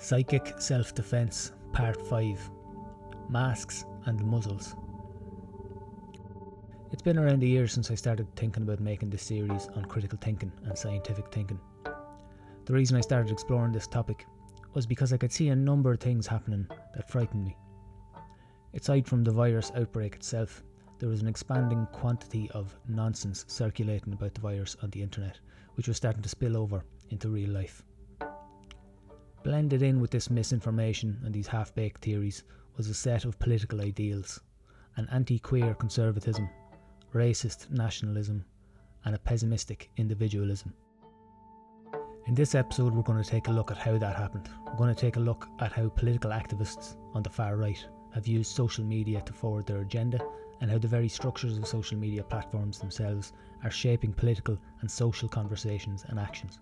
Psychic Self Defense, Part 5 Masks and Muzzles. It's been around a year since I started thinking about making this series on critical thinking and scientific thinking. The reason I started exploring this topic was because I could see a number of things happening that frightened me. Aside from the virus outbreak itself, there was an expanding quantity of nonsense circulating about the virus on the internet, which was starting to spill over into real life. Blended in with this misinformation and these half baked theories was a set of political ideals an anti queer conservatism, racist nationalism, and a pessimistic individualism. In this episode, we're going to take a look at how that happened. We're going to take a look at how political activists on the far right have used social media to forward their agenda and how the very structures of social media platforms themselves are shaping political and social conversations and actions.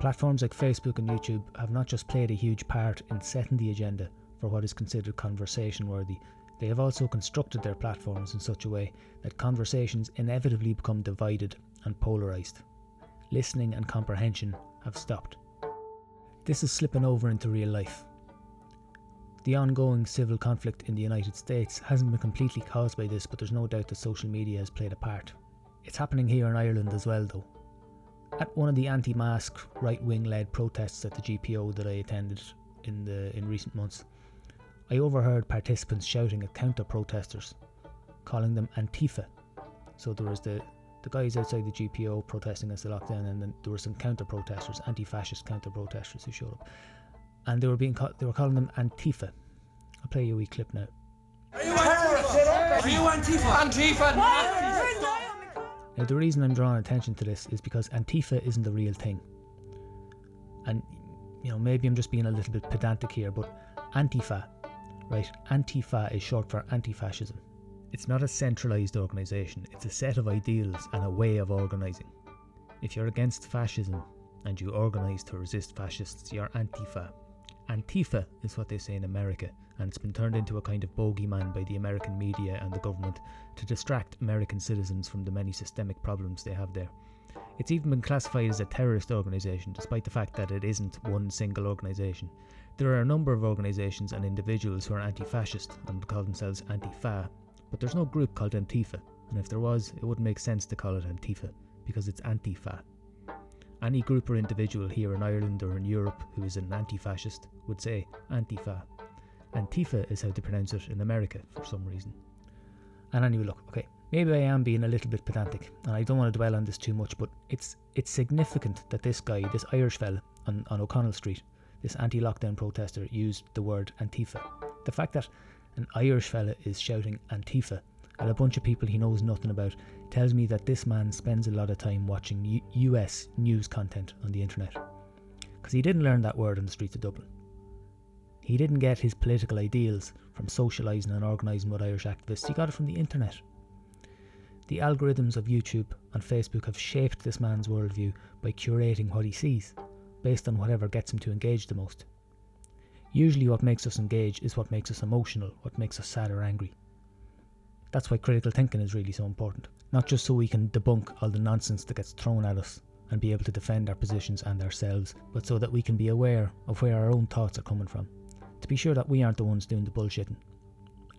Platforms like Facebook and YouTube have not just played a huge part in setting the agenda for what is considered conversation worthy, they have also constructed their platforms in such a way that conversations inevitably become divided and polarised. Listening and comprehension have stopped. This is slipping over into real life. The ongoing civil conflict in the United States hasn't been completely caused by this, but there's no doubt that social media has played a part. It's happening here in Ireland as well, though. At one of the anti-mask, right-wing led protests at the GPO that I attended in the in recent months, I overheard participants shouting at counter-protesters, calling them Antifa. So there was the the guys outside the GPO protesting against the lockdown, and then there were some counter-protesters, anti-fascist counter-protesters who showed up, and they were being ca- they were calling them Antifa. I'll play you a wee clip now. Are you Antifa? Are you Antifa? Antifa! Now, the reason I'm drawing attention to this is because Antifa isn't the real thing. And, you know, maybe I'm just being a little bit pedantic here, but Antifa, right? Antifa is short for anti fascism. It's not a centralised organisation, it's a set of ideals and a way of organising. If you're against fascism and you organise to resist fascists, you're Antifa. Antifa is what they say in America, and it's been turned into a kind of bogeyman by the American media and the government to distract American citizens from the many systemic problems they have there. It's even been classified as a terrorist organisation, despite the fact that it isn't one single organisation. There are a number of organisations and individuals who are anti fascist and call themselves anti fa, but there's no group called Antifa, and if there was, it wouldn't make sense to call it Antifa, because it's anti fa. Any group or individual here in Ireland or in Europe who is an anti fascist would say Antifa. Antifa is how they pronounce it in America for some reason. And anyway, look, okay, maybe I am being a little bit pedantic, and I don't want to dwell on this too much, but it's it's significant that this guy, this Irish fella on, on O'Connell Street, this anti-lockdown protester, used the word Antifa. The fact that an Irish fella is shouting Antifa at a bunch of people he knows nothing about tells me that this man spends a lot of time watching U- US news content on the internet. Because he didn't learn that word on the streets of Dublin. He didn't get his political ideals from socialising and organising with Irish activists, he got it from the internet. The algorithms of YouTube and Facebook have shaped this man's worldview by curating what he sees, based on whatever gets him to engage the most. Usually, what makes us engage is what makes us emotional, what makes us sad or angry. That's why critical thinking is really so important. Not just so we can debunk all the nonsense that gets thrown at us and be able to defend our positions and ourselves, but so that we can be aware of where our own thoughts are coming from. To be sure that we aren't the ones doing the bullshitting.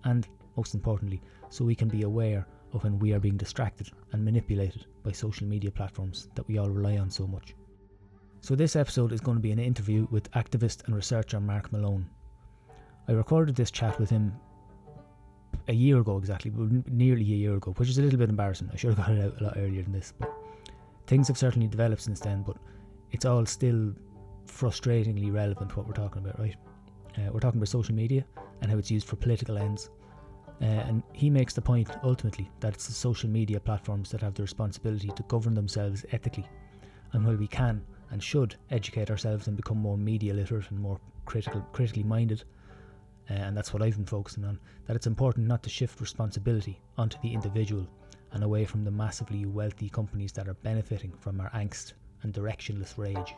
And, most importantly, so we can be aware of when we are being distracted and manipulated by social media platforms that we all rely on so much. So, this episode is going to be an interview with activist and researcher Mark Malone. I recorded this chat with him a year ago exactly, but nearly a year ago, which is a little bit embarrassing. I should have got it out a lot earlier than this, but things have certainly developed since then. But it's all still frustratingly relevant what we're talking about, right? Uh, we're talking about social media and how it's used for political ends. Uh, and he makes the point ultimately that it's the social media platforms that have the responsibility to govern themselves ethically. And while we can and should educate ourselves and become more media literate and more critical, critically minded, uh, and that's what I've been focusing on, that it's important not to shift responsibility onto the individual and away from the massively wealthy companies that are benefiting from our angst and directionless rage.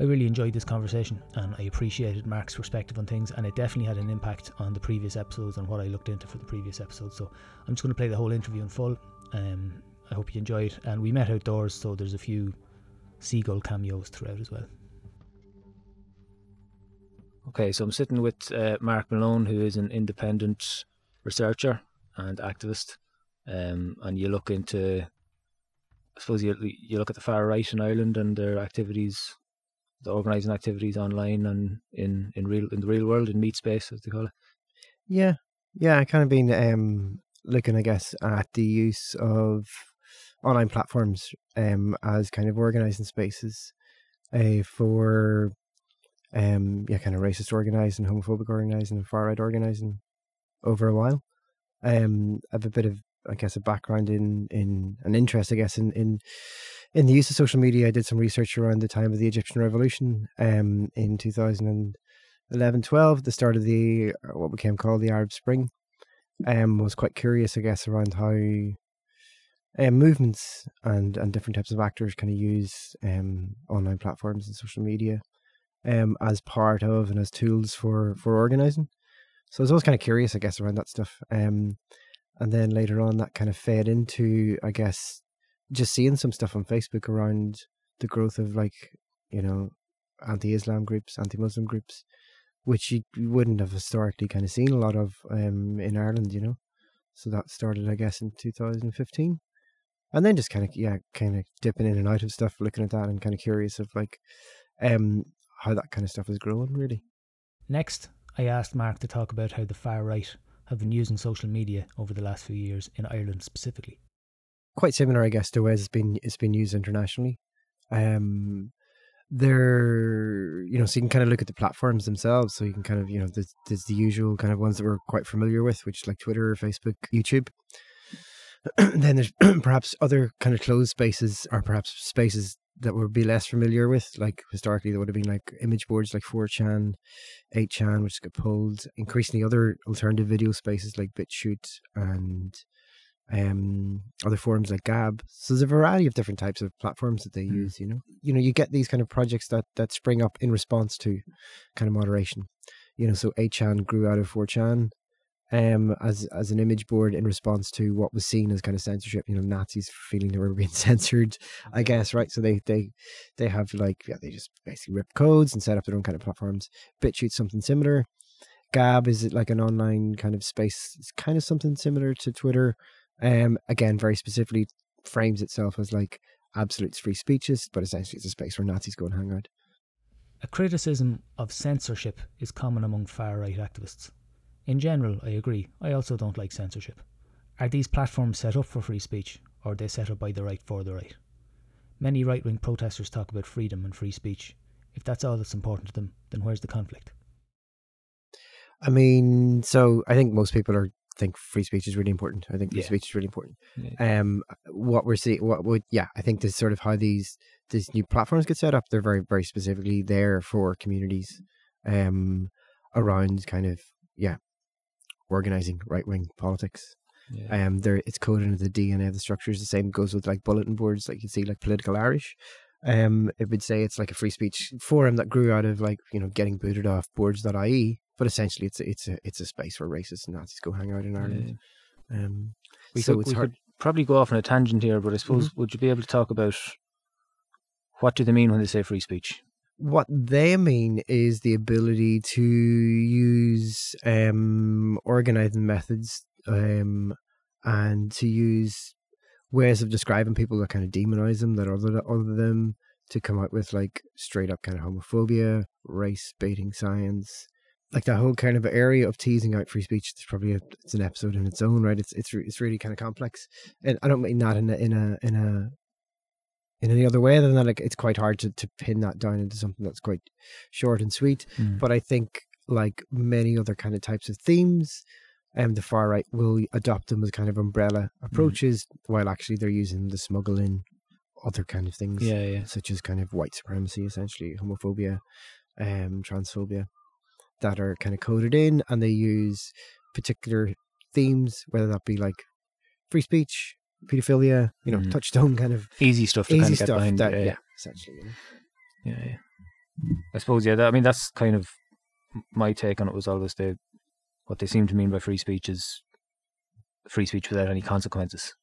I really enjoyed this conversation and I appreciated Mark's perspective on things, and it definitely had an impact on the previous episodes and what I looked into for the previous episodes. So I'm just going to play the whole interview in full. Um, I hope you enjoyed, it and we met outdoors, so there's a few seagull cameos throughout as well. Okay, so I'm sitting with uh, Mark Malone, who is an independent researcher and activist, um, and you look into, I suppose you you look at the far right in Ireland and their activities, the organising activities online and in in real in the real world in meat space as they call it. Yeah, yeah, I kind of been um, looking, I guess, at the use of online platforms um, as kind of organising spaces uh, for um, yeah, kind of racist organising, homophobic organising, and far right organising over a while. Um, I have a bit of, I guess, a background in in an interest, I guess, in in in the use of social media. I did some research around the time of the Egyptian Revolution um, in 2011, 12, the start of the what became called the Arab Spring. Um, was quite curious, I guess, around how um, movements and and different types of actors kind of use um, online platforms and social media um, as part of and as tools for for organizing. So I was always kind of curious, I guess, around that stuff. Um, and then later on, that kind of fed into, I guess, just seeing some stuff on Facebook around the growth of like, you know, anti-Islam groups, anti-Muslim groups, which you wouldn't have historically kind of seen a lot of um, in Ireland, you know. So that started, I guess, in 2015 and then just kind of yeah kind of dipping in and out of stuff looking at that and kind of curious of like um how that kind of stuff is growing really. Next i asked mark to talk about how the far right have been using social media over the last few years in ireland specifically. Quite similar i guess to ways it's been it's been used internationally. Um they're you know so you can kind of look at the platforms themselves. So you can kind of you know there's, there's the usual kind of ones that we're quite familiar with which like twitter facebook youtube. Then there's perhaps other kind of closed spaces or perhaps spaces that we'll be less familiar with. Like historically, there would have been like image boards like 4chan, 8chan, which got pulled. Increasingly, other alternative video spaces like BitChute and um, other forums like Gab. So there's a variety of different types of platforms that they mm. use. You know, you know, you get these kind of projects that that spring up in response to kind of moderation. You know, so 8chan grew out of 4chan um, as as an image board in response to what was seen as kind of censorship. You know, Nazis feeling they were being censored, I guess, right? So they they they have like yeah, they just basically rip codes and set up their own kind of platforms. BitChute something similar. Gab is it like an online kind of space? It's kind of something similar to Twitter. Um, again, very specifically frames itself as like absolute free speeches, but essentially it's a space where Nazis go and hang out. A criticism of censorship is common among far right activists. In general, I agree. I also don't like censorship. Are these platforms set up for free speech, or are they set up by the right for the right? Many right wing protesters talk about freedom and free speech. If that's all that's important to them, then where's the conflict? I mean, so I think most people are think free speech is really important. I think free yeah. speech is really important. Yeah. Um, what we're seeing, what would, yeah, I think this sort of how these these new platforms get set up. They're very, very specifically there for communities, um, around kind of yeah, organizing right wing politics. Yeah. Um, there it's coded into the DNA of the structures. The same goes with like bulletin boards, like you see, like political Irish. Um, it would say it's like a free speech forum that grew out of like you know getting booted off boards.ie, but essentially it's a, it's a it's a space where racists and Nazis go hang out in Ireland. Yeah. Um, we so could, it's we hard. Could probably go off on a tangent here, but I suppose mm-hmm. would you be able to talk about what do they mean when they say free speech? What they mean is the ability to use um, organizing methods um, and to use ways of describing people that kind of demonize them, that other other them, to come out with like straight up kind of homophobia, race baiting science, like that whole kind of area of teasing out free speech. It's probably a, it's an episode in its own, right? It's it's it's really kind of complex, and I don't mean that in a in a in a in any other way than that like it's quite hard to, to pin that down into something that's quite short and sweet mm. but i think like many other kind of types of themes um, the far right will adopt them as kind of umbrella mm. approaches mm. while actually they're using the smuggle in other kind of things yeah, yeah such as kind of white supremacy essentially homophobia um transphobia that are kind of coded in and they use particular themes whether that be like free speech pedophilia, you know, mm. touchstone kind of easy stuff. To easy kind of stuff. Behind, that, yeah, yeah, essentially. You know? Yeah, yeah. I suppose yeah. That, I mean, that's kind of my take on it. Was always the what they seem to mean by free speech is free speech without any consequences,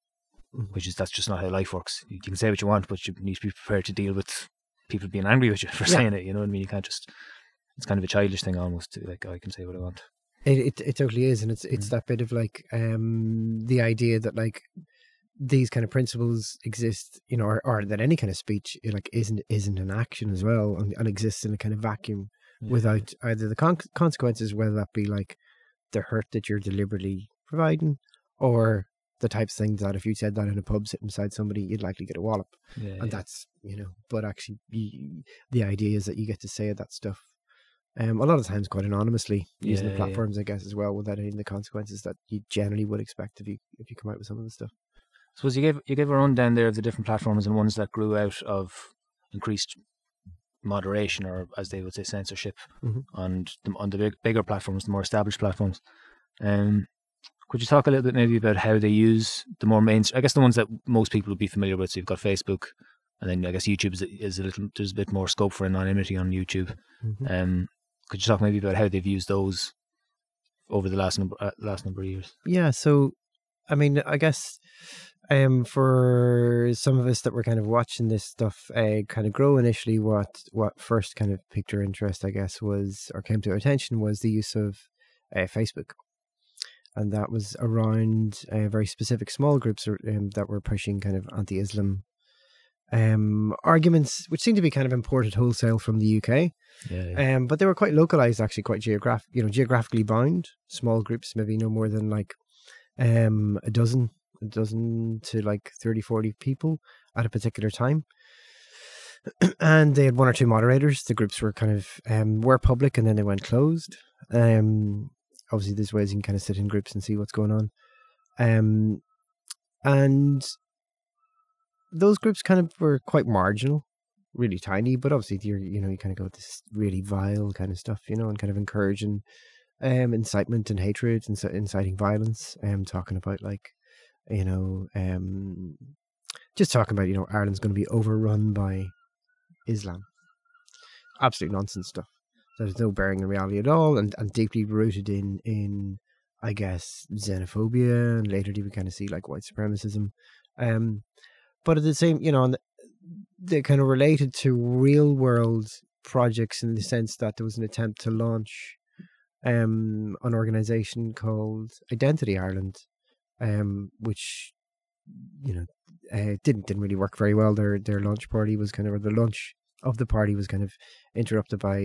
mm-hmm. which is that's just not how life works. You, can say what you want, but you need to be prepared to deal with people being angry with you for yeah. saying it. You know what I mean? You can't just it's kind of a childish thing almost. To, like I can say what I want. It, it it totally is, and it's it's Mm. that bit of like um the idea that like these kind of principles exist, you know, or, or that any kind of speech eh, like isn't isn't an action as well, and, and exists in a kind of vacuum Yeah. without either the con- consequences, whether that be like the hurt that you're deliberately providing, or the types of things that if you said that in a pub sitting beside somebody, you'd likely get a wallop, yeah, and yeah. that's you know. But actually, you, the idea is that you get to say that stuff. Um, a lot of times, quite anonymously, using the platforms, I guess, as well, without any of the consequences that you generally would expect if you if you come out with some of the stuff. Suppose you gave you gave a rundown there of the different platforms and ones that grew out of increased moderation or as they would say censorship Mhm. on the, on the big, bigger platforms, the more established platforms. Um, could you talk a little bit maybe about how they use the more main? I guess the ones that most people would be familiar with. So you've got Facebook, and then I guess YouTube is, is a little. There's a bit more scope for anonymity on YouTube. Mhm. Um, could you talk maybe about how they've used those over the last number uh, last number of years? Yeah, so I mean, I guess um for some of us that were kind of watching this stuff uh, kind of grow initially what what first kind of piqued our interest I guess was or came to our attention was the use of uh, Facebook. And that was around uh, very specific small groups um, that were pushing kind of anti-Islam um arguments which seemed to be kind of imported wholesale from the UK Yeah, um, but they were quite localized, actually, quite geographic, you know, geographically bound. Small groups, maybe no more than like um, a dozen, a dozen to like 30, 40 people at a particular time. and they had one or two moderators. The groups were kind of um, were public, and then they went closed. Um, obviously, there's ways you can kind of sit in groups and see what's going on. Um, and those groups kind of were quite marginal really tiny, but obviously you're you know you kind of go with this really vile kind of stuff, you know, and kind of encouraging um incitement and hatred and inci- inciting violence, um talking about like you know um just talking about you know Ireland's going to be overrun by Islam, absolute nonsense stuff. There's no bearing in reality at all, and and deeply rooted in in I guess xenophobia, and later do we kind of see like white supremacism, um, but at the same you know they're kind of related to real world projects in the sense that there was an attempt to launch um, an organization called Identity Ireland, um, which you know uh, didn't didn't really work very well. Their their launch party was kind of or the launch of the party was kind of interrupted by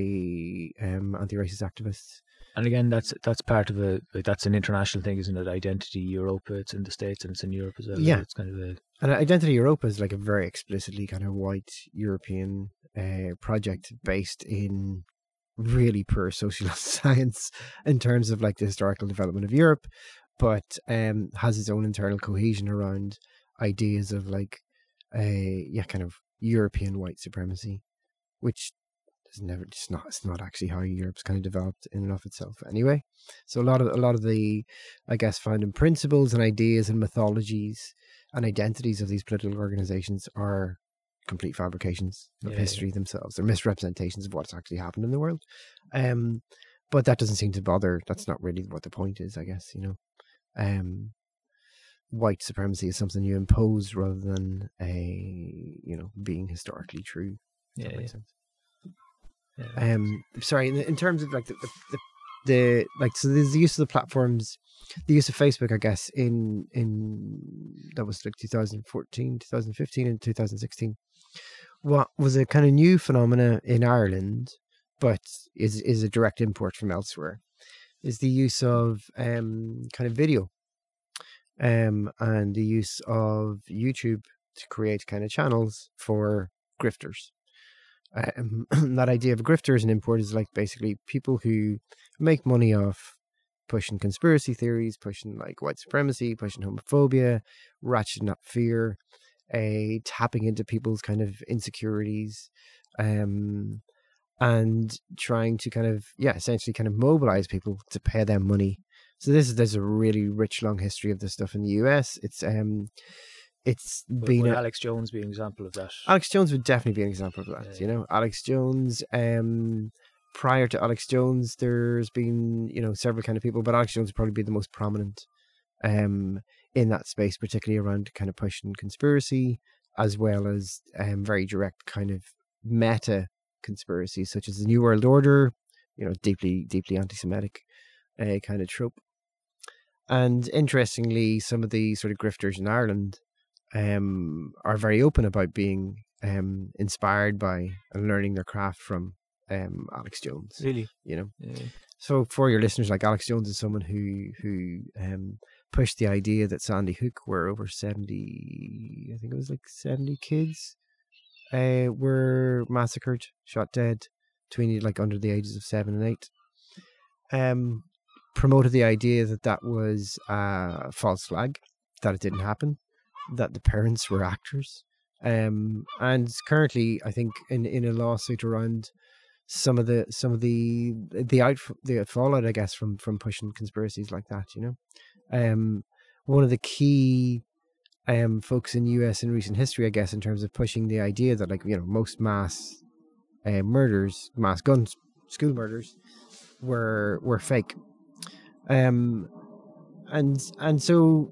um, anti-racist activists. And again, that's that's part of a like, that's an international thing, isn't it? Identity Europe. It's in the states and it's in Europe as well. Yeah. it's kind of a And Identity Europa is like a very explicitly kind of white European uh, project based in really poor social science in terms of like the historical development of Europe, but um, has its own internal cohesion around ideas of like a yeah kind of European white supremacy, which is never it's not it's not actually how Europe's kind of developed in and of itself anyway. So a lot of a lot of the I guess founding principles and ideas and mythologies and identities of these political organizations are complete fabrications of Yeah, yeah. history themselves. They're misrepresentations of what's actually happened in the world. Um, but that doesn't seem to bother. That's not really what the point is, I guess. You know, um, white supremacy is something you impose rather than a you know being historically true. if yeah, yeah. Um, sorry, in, in terms of like the, the, the, the like so there's the use of the platforms, the use of Facebook, I guess in in that was like 2014, 2015, and 2016. What was a kind of new phenomena in Ireland, but is is a direct import from elsewhere, is the use of um kind of video, um and the use of YouTube to create kind of channels for grifters. Um, that idea of a grifter as an import is like basically people who make money off pushing conspiracy theories, pushing like white supremacy, pushing homophobia, ratcheting up fear, a tapping into people's kind of insecurities, um, and trying to kind of yeah, essentially kind of mobilize people to pay their money. So this is there's a really rich long history of this stuff in the US. It's um, it's Would- been would a, Alex Jones be an example of that? Alex Jones would definitely be an example of that. Yeah, You know, Alex Jones. Um, prior to Alex Jones, there's been you know several kind of people, but Alex Jones would probably be the most prominent, um, in that space, particularly around kind of pushing conspiracy as well as um very direct kind of meta conspiracies such as the New World Order, you know, deeply, deeply anti-Semitic uh, kind of trope. And interestingly, some of the sort of grifters in Ireland um, are very open about being um, inspired by and learning their craft from um, Alex Jones. Really? You know, Yeah. so for your listeners, like Alex Jones is someone who who um, pushed the idea that Sandy Hook were over seventy, I think it was like seventy kids, uh, were massacred, shot dead, between like under the ages of seven and eight. Um, promoted the idea that that was a false flag, that it didn't happen, that the parents were actors, um, and currently, I think in in a lawsuit around some of the some of the the out the fallout, I guess, from from pushing conspiracies like that. You know, um, one of the key um folks in US in recent history, I guess, in terms of pushing the idea that like you know most mass uh, murders, mass guns, school murders, were were fake. Um, and and so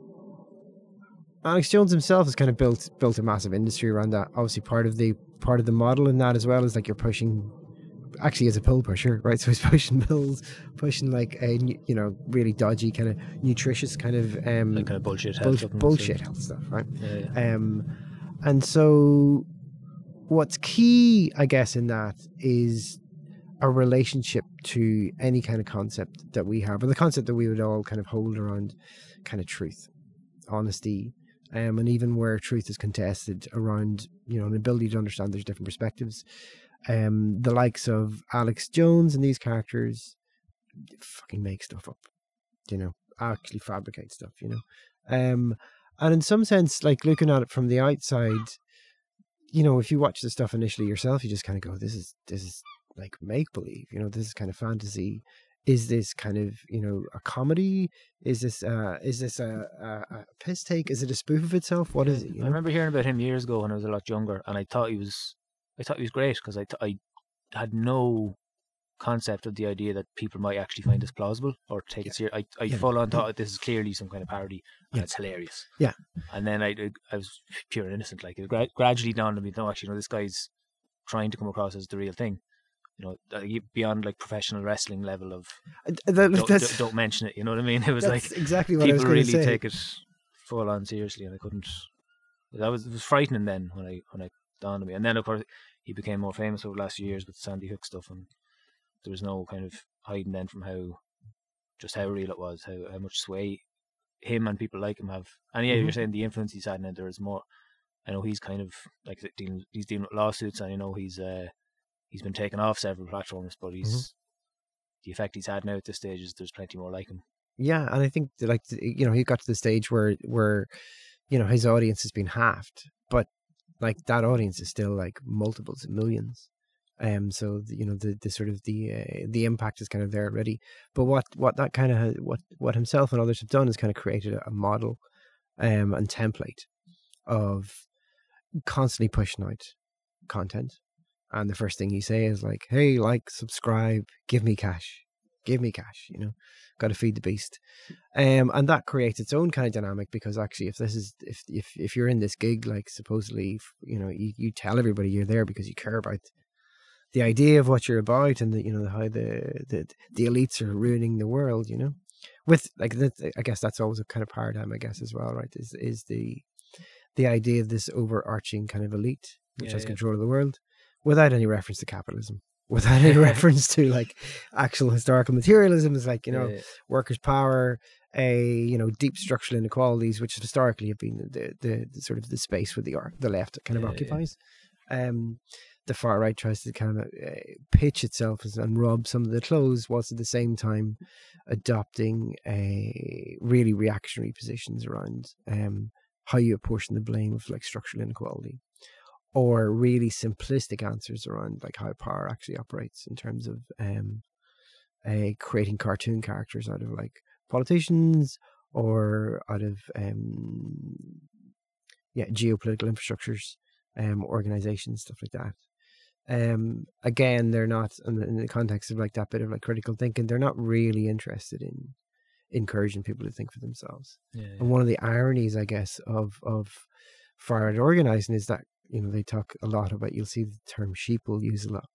Alex Jones himself has kind of built built a massive industry around that. Obviously, part of the part of the model in that as well is like you're pushing, actually as a pill pusher, right? So he's pushing pills, pushing like a you know really dodgy kind of nutritious kind of um Like kind of bullshit. health bull- bullshit health stuff, right? Yeah, yeah. Um, and so what's key, I guess, in that is a relationship to any kind of concept that we have, or the concept that we would all kind of hold around kind of truth, honesty, um, and even where truth is contested around, you know, an ability to understand there's different perspectives. Um, the likes of Alex Jones and these characters fucking make stuff up, you know, actually fabricate stuff, you know. Um, and in some sense, like looking at it from the outside, you know, if you watch the stuff initially yourself, you just kind of go, "This is this is like make believe," you know, this is kind of fantasy. Is this kind of you know a comedy? Is this uh is this a, a, a piss take? Is it a spoof of itself? What is it? You I remember hearing about him years ago when I was a lot younger, and I thought he was, I thought he was great because I, th- I had no concept of the idea that people might actually find this plausible or take it serious. I, I Yeah. full on thought this is clearly some kind of parody, and Yeah. it's hilarious. Yeah. And then I, I was pure and innocent. Like it gra- gradually dawned on me, no, actually, no, this guy's trying to come across as the real thing. You know, beyond like professional wrestling level of Uh, that- don't, don't, don't mention it. You know what I mean? It was like exactly what people really say. take it full on seriously, and I couldn't. That was it was frightening then when I when I dawned on me, and then of course he became more famous over the last few years with Sandy Hook stuff, and there was no kind of hiding then from how just how real it was, how how much sway him and people like him have. And yeah, Mhm. you're saying the influence he's had now. There is more. I know he's kind of like dealing. He's dealing with lawsuits, and I know he's uh he's been taken off several platforms, but he's. The effect he's had now at this stage is there's plenty more like him. Yeah, and I think that, like you know he got to the stage where where you know his audience has been halved, but like that audience is still like multiples of millions. Um, so the, you know the the sort of the uh, the impact is kind of there already. But what what that kind of what what himself and others have done is kind of created a, a model, um, and template of constantly pushing out content. And the first thing you say is like, "Hey, like, subscribe, give me cash, give me cash," you know got to feed the beast. Um and that creates its own kind of dynamic because actually if this is if if, if you're in this gig like supposedly you know you, you tell everybody you're there because you care about the idea of what you're about and the you know how the the, the elites are ruining the world you know? With like that i guess that's always a kind of paradigm i guess as well right is is the the idea of this overarching kind of elite which Yeah, has yeah. control of the world without any reference to capitalism without any reference to like actual historical materialism is like you know Yeah, workers' power, a you know deep structural inequalities, which historically have been the the, the sort of the space where the the left kind of Yeah, yeah. occupies. Um, the far right tries to kind of uh, pitch itself as, and rub some of the clothes, whilst at the same time adopting a really reactionary positions around um, how you apportion the blame of like structural inequality or really simplistic answers around like how power actually operates in terms of um uh, creating cartoon characters out of like politicians or out of um yeah geopolitical infrastructures um organizations stuff like that. Um again they're not in the, in the context of like that bit of like critical thinking they're not really interested in encouraging people to think for themselves. Yeah, and one of the ironies, I guess, of of far right organizing is that you know they talk a lot about. You'll see the term sheep will use a lot.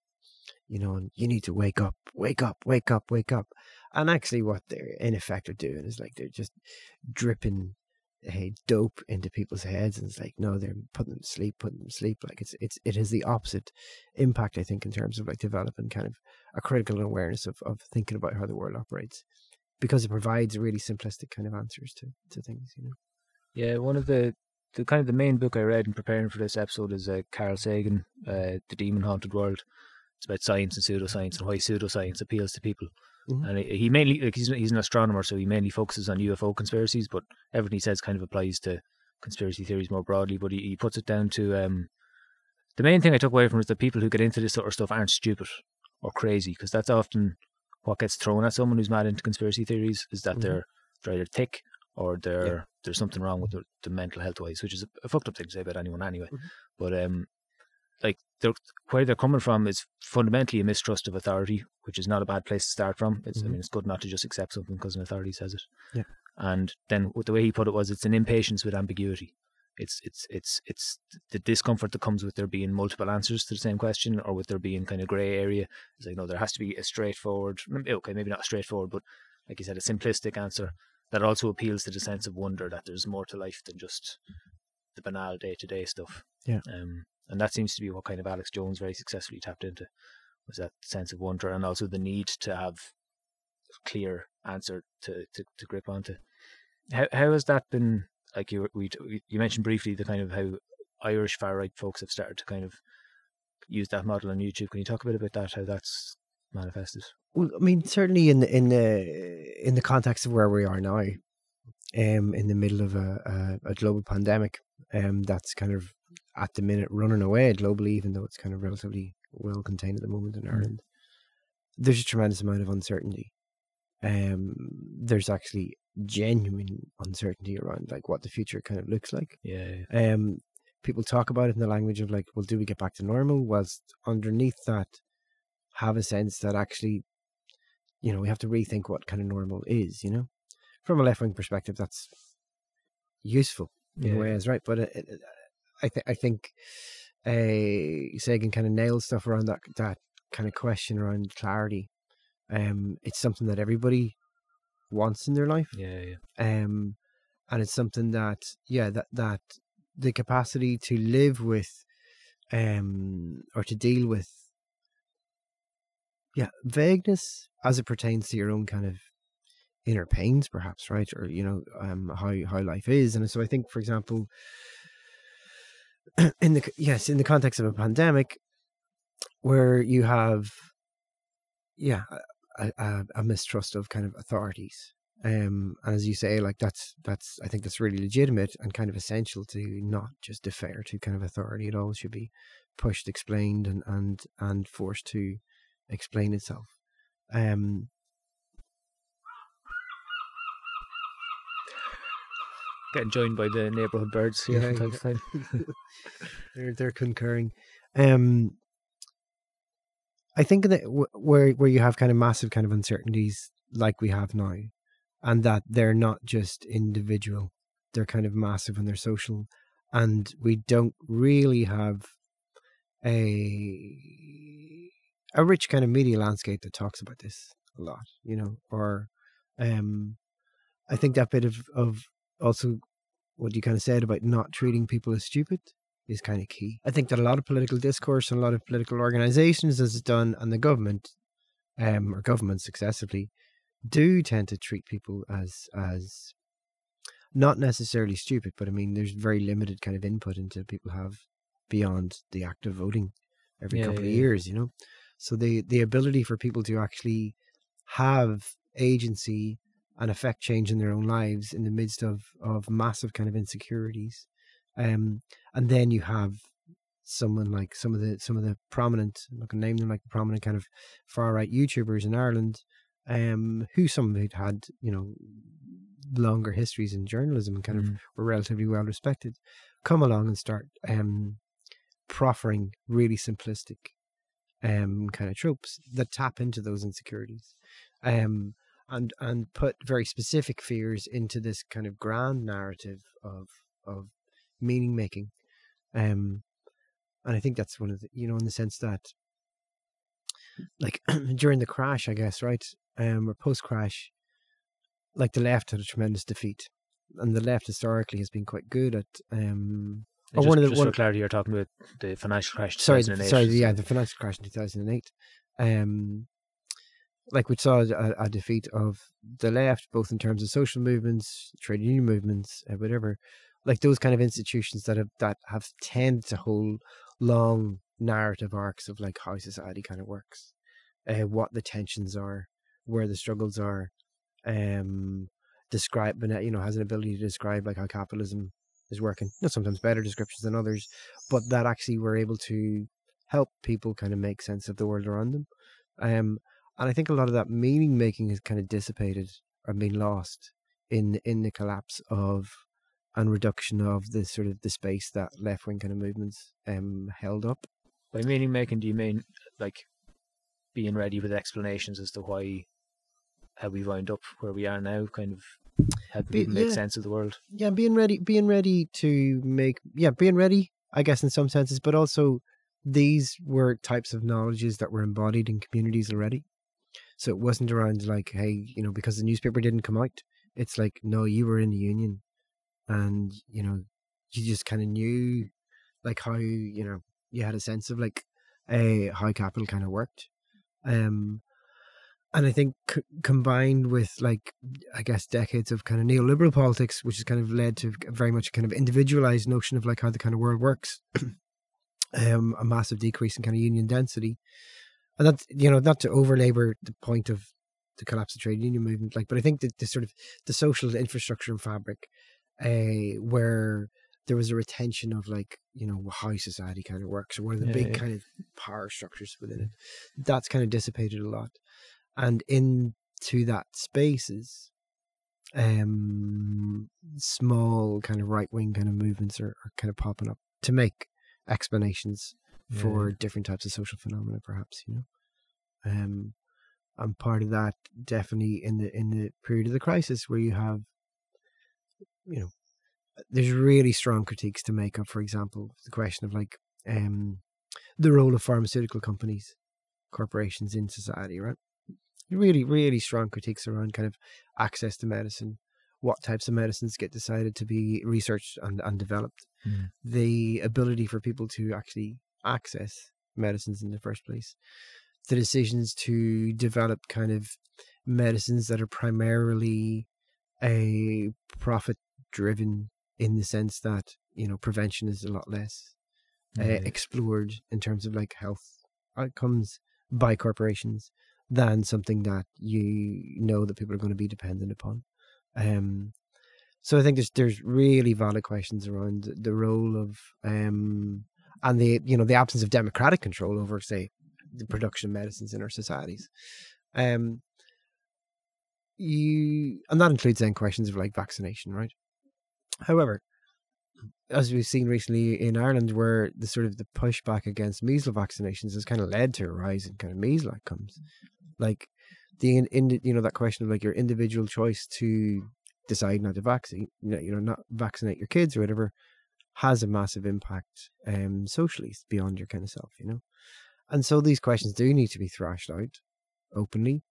you know, and you need to wake up, wake up, wake up, wake up. And actually, what they're in effect are doing is like they're just dripping hey, dope into people's heads, and it's like no, they're putting them to sleep, putting them to sleep. Like it's it's it has the opposite impact, I think, in terms of like developing kind of a critical awareness of of thinking about how the world operates, because it provides really simplistic kind of answers to to things, you know. Yeah, one of the the kind of the main book I read in preparing for this episode is uh, Carl Sagan, uh, The Demon Haunted World. It's about science and pseudoscience and why pseudoscience appeals to people. Mhm. And he mainly like he's he's an astronomer, so he mainly focuses on UFO conspiracies. But everything he says kind of applies to conspiracy theories more broadly. But he, he puts it down to um, the main thing I took away from it is that people who get into this sort of stuff aren't stupid or crazy, because that's often what gets thrown at someone who's mad into conspiracy theories is that Mhm. they're they're either thick or they're there's something wrong with the, the mental health wise, which is a, a fucked up thing to say about anyone anyway. Mhm. But um, like they're, where they're coming from is fundamentally a mistrust of authority, which is not a bad place to start from. It's I Mhm. mean it's good not to just accept something because an authority says it. Yeah. And then the way he put it was it's an impatience with ambiguity. It's it's it's it's the discomfort that comes with there being multiple answers to the same question or with there being kind of grey area. It's like no, there has to be a straightforward okay, maybe not a straightforward, but like you said, a simplistic answer that also appeals to the sense of wonder that there's more to life than just the banal day to day stuff. Yeah. Um, and that seems to be what kind of Alex Jones very successfully tapped into was that sense of wonder and also the need to have a clear answer to, to, to grip onto. How how has that been? Like you we you mentioned briefly the kind of how Irish far right folks have started to kind of use that model on YouTube. Can you talk a bit about that? How that's manifested? Well, I mean, certainly in the in the in the context of where we are now, um, in the middle of a, a, a global pandemic, um, that's kind of at the minute running away globally, even though it's kind of relatively well contained at the moment in Mm. Ireland. There's a tremendous amount of uncertainty. Um, there's actually genuine uncertainty around like what the future kind of looks like. Yeah, yeah. Um, people talk about it in the language of like, well, do we get back to normal? Whilst underneath that, have a sense that actually, you know, we have to rethink what kind of normal is. You know, from a left wing perspective, that's useful in Yeah. ways, right? But it, it, it- I think I think uh, Sagan kind of nails stuff around that that kind of question around clarity. Um, it's something that everybody wants in their life yeah, yeah. um, and it's something that yeah that that the capacity to live with um or to deal with yeah vagueness as it pertains to your own kind of inner pains perhaps right or you know um how how life is and so i think for example in the yes in the context of a pandemic where you have yeah a, a, a mistrust of kind of authorities um and as you say like that's that's i think that's really legitimate and kind of essential to not just defer to kind of authority it always should be pushed explained and and and forced to explain itself um Getting joined by the neighbourhood birds here Yeah, from time to time. they're they're concurring. Um, I think that w- where where you have kind of massive kind of uncertainties like we have now, and that they're not just individual, they're kind of massive and they're social, and we don't really have a a rich kind of media landscape that talks about this a lot, you know, or um, I think that bit of of also what you kind of said about not treating people as stupid is kind of key. I think that a lot of political discourse and a lot of political organizations as it's done and the government um or governments successively do tend to treat people as as not necessarily stupid, but I mean there's very limited kind of input into people have beyond the act of voting every Yeah, couple yeah, of yeah. years, you know. So the the ability for people to actually have agency and affect change in their own lives in the midst of of massive kind of insecurities um and then you have someone like some of the some of the prominent I'm not gonna name them like the prominent kind of far right YouTubers in Ireland um who some had had you know longer histories in journalism and kind of Mm. were relatively well respected come along and start um proffering really simplistic um kind of tropes that tap into those insecurities um and and put very specific fears into this kind of grand narrative of of meaning making um and i think that's one of the you know in the sense that like during the crash, I guess, right? Um, or post crash, like the left had a tremendous defeat, and the left historically has been quite good at um. And or just, one of the just one, for clarity, you're talking about the financial crash. sorry, 2008. sorry, yeah, the financial crash in two thousand and eight. Um, like we saw a, a defeat of the left, both in terms of social movements, trade union movements, uh, whatever, like those kind of institutions that have that have tended to hold long narrative arcs of like how society kind of works, uh, what the tensions are, where the struggles are, um, describe, but you know, has an ability to describe like how capitalism is working. You know, sometimes better descriptions than others, but that actually we're able to help people kind of make sense of the world around them. Um, and I think a lot of that meaning making has kind of dissipated or been lost in in the collapse of and reduction of the sort of the space that left wing kind of movements um held up. By meaning making, do you mean like being ready with explanations as to why, how we wound up where we are now? Kind of helping Be- make yeah. sense of the world. Yeah, being ready, being ready to make yeah, being ready, I guess in some senses, but also these were types of knowledges that were embodied in communities already. So it wasn't around like, hey, you know, because the newspaper didn't come out. It's like, no, you were in the union, and you know, you just kind of knew, like how you know you had a sense of like, a how capital kind of worked, um, and I think c- combined with like I guess decades of kind of neoliberal politics, which has kind of led to very much a kind of individualized notion of like how the kind of world works. um, a massive decrease in kind of union density, and that's you know not to overlabor the point of the collapse of trade union movement, like, but I think that the sort of the social infrastructure and fabric, uh, where there was a retention of like you know how society kind of works, or one of the Yeah, big yeah. kind of power structures within it, that's kind of dissipated a lot, and into that spaces um small kind of right wing kind of movements are, are kind of popping up to make explanations Yeah, for different types of social phenomena perhaps you know? Um and part of that definitely in the in the period of the crisis where you have you know there's really strong critiques to make of for example the question of like um the role of pharmaceutical companies corporations in society right really really strong critiques around kind of access to medicine what types of medicines get decided to be researched and, and developed. Mm. the ability for people to actually access medicines in the first place. The decisions to develop kind of medicines that are primarily a profit driven in the sense that you know prevention is a lot less uh, explored in terms of like health outcomes by corporations than something that you know that people are going to be dependent upon. Um, so I think there's there's really valid questions around the- role of um, and the you know the absence of democratic control over say the production of medicines in our societies. Um, you and that includes then questions of like vaccination, right? However, as we've seen recently in Ireland, where the sort of the pushback against measles vaccinations has kind of led to a rise in kind of measles outcomes, like the in, in you know that question of like your individual choice to decide not to vaccinate, you know, you know, not vaccinate your kids or whatever, has a massive impact um socially beyond your kind of self, you know, and so these questions do need to be thrashed out openly,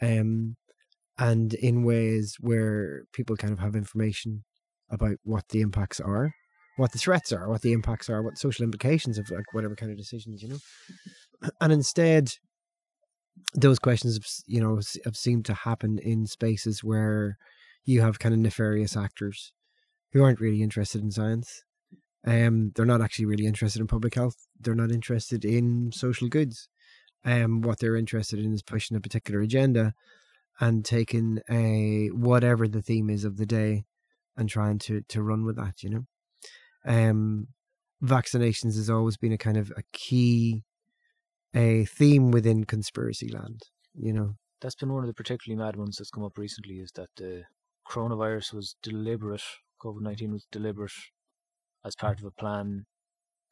um, and in ways where people kind of have information about what the impacts are what the threats are, what the impacts are, what social implications of like whatever kind of decisions, you know. And instead, those questions, you know, have seemed to happen in spaces where you have kind of nefarious actors who aren't really interested in science. Um, they're not actually really interested in public health. They're not interested in social goods. Um, what they're interested in is pushing a particular agenda and taking a whatever the theme is of the day and trying to to run with that. You know um, vaccinations has always been a kind of a key a theme within conspiracy land. You know, That's been one of the particularly mad ones that's come up recently is that the coronavirus was deliberate, COVID 19 was deliberate as part of a plan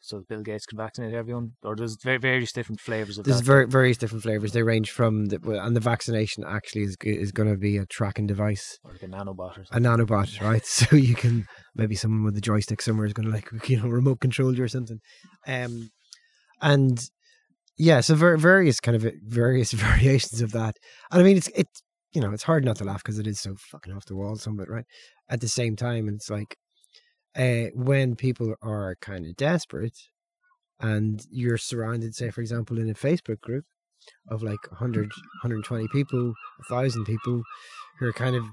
so Bill Gates can vaccinate everyone. Or there's various different flavors of there's that. various different flavors. They range from the and the vaccination actually is is going to be a tracking device, or like a nanobot or a nanobot, right? So you can maybe someone with a joystick somewhere is going to like you know remote control you or something. Um, and yeah, so ver- various kind of various variations of that. And I mean, it's it's you know, it's hard not to laugh because it is so fucking off the wall, some of it, right? At the same time, it's like uh, when people are kind of desperate and you're surrounded, say, for example, in a Facebook group of like 100, 120 people, 1,000 people who are kind of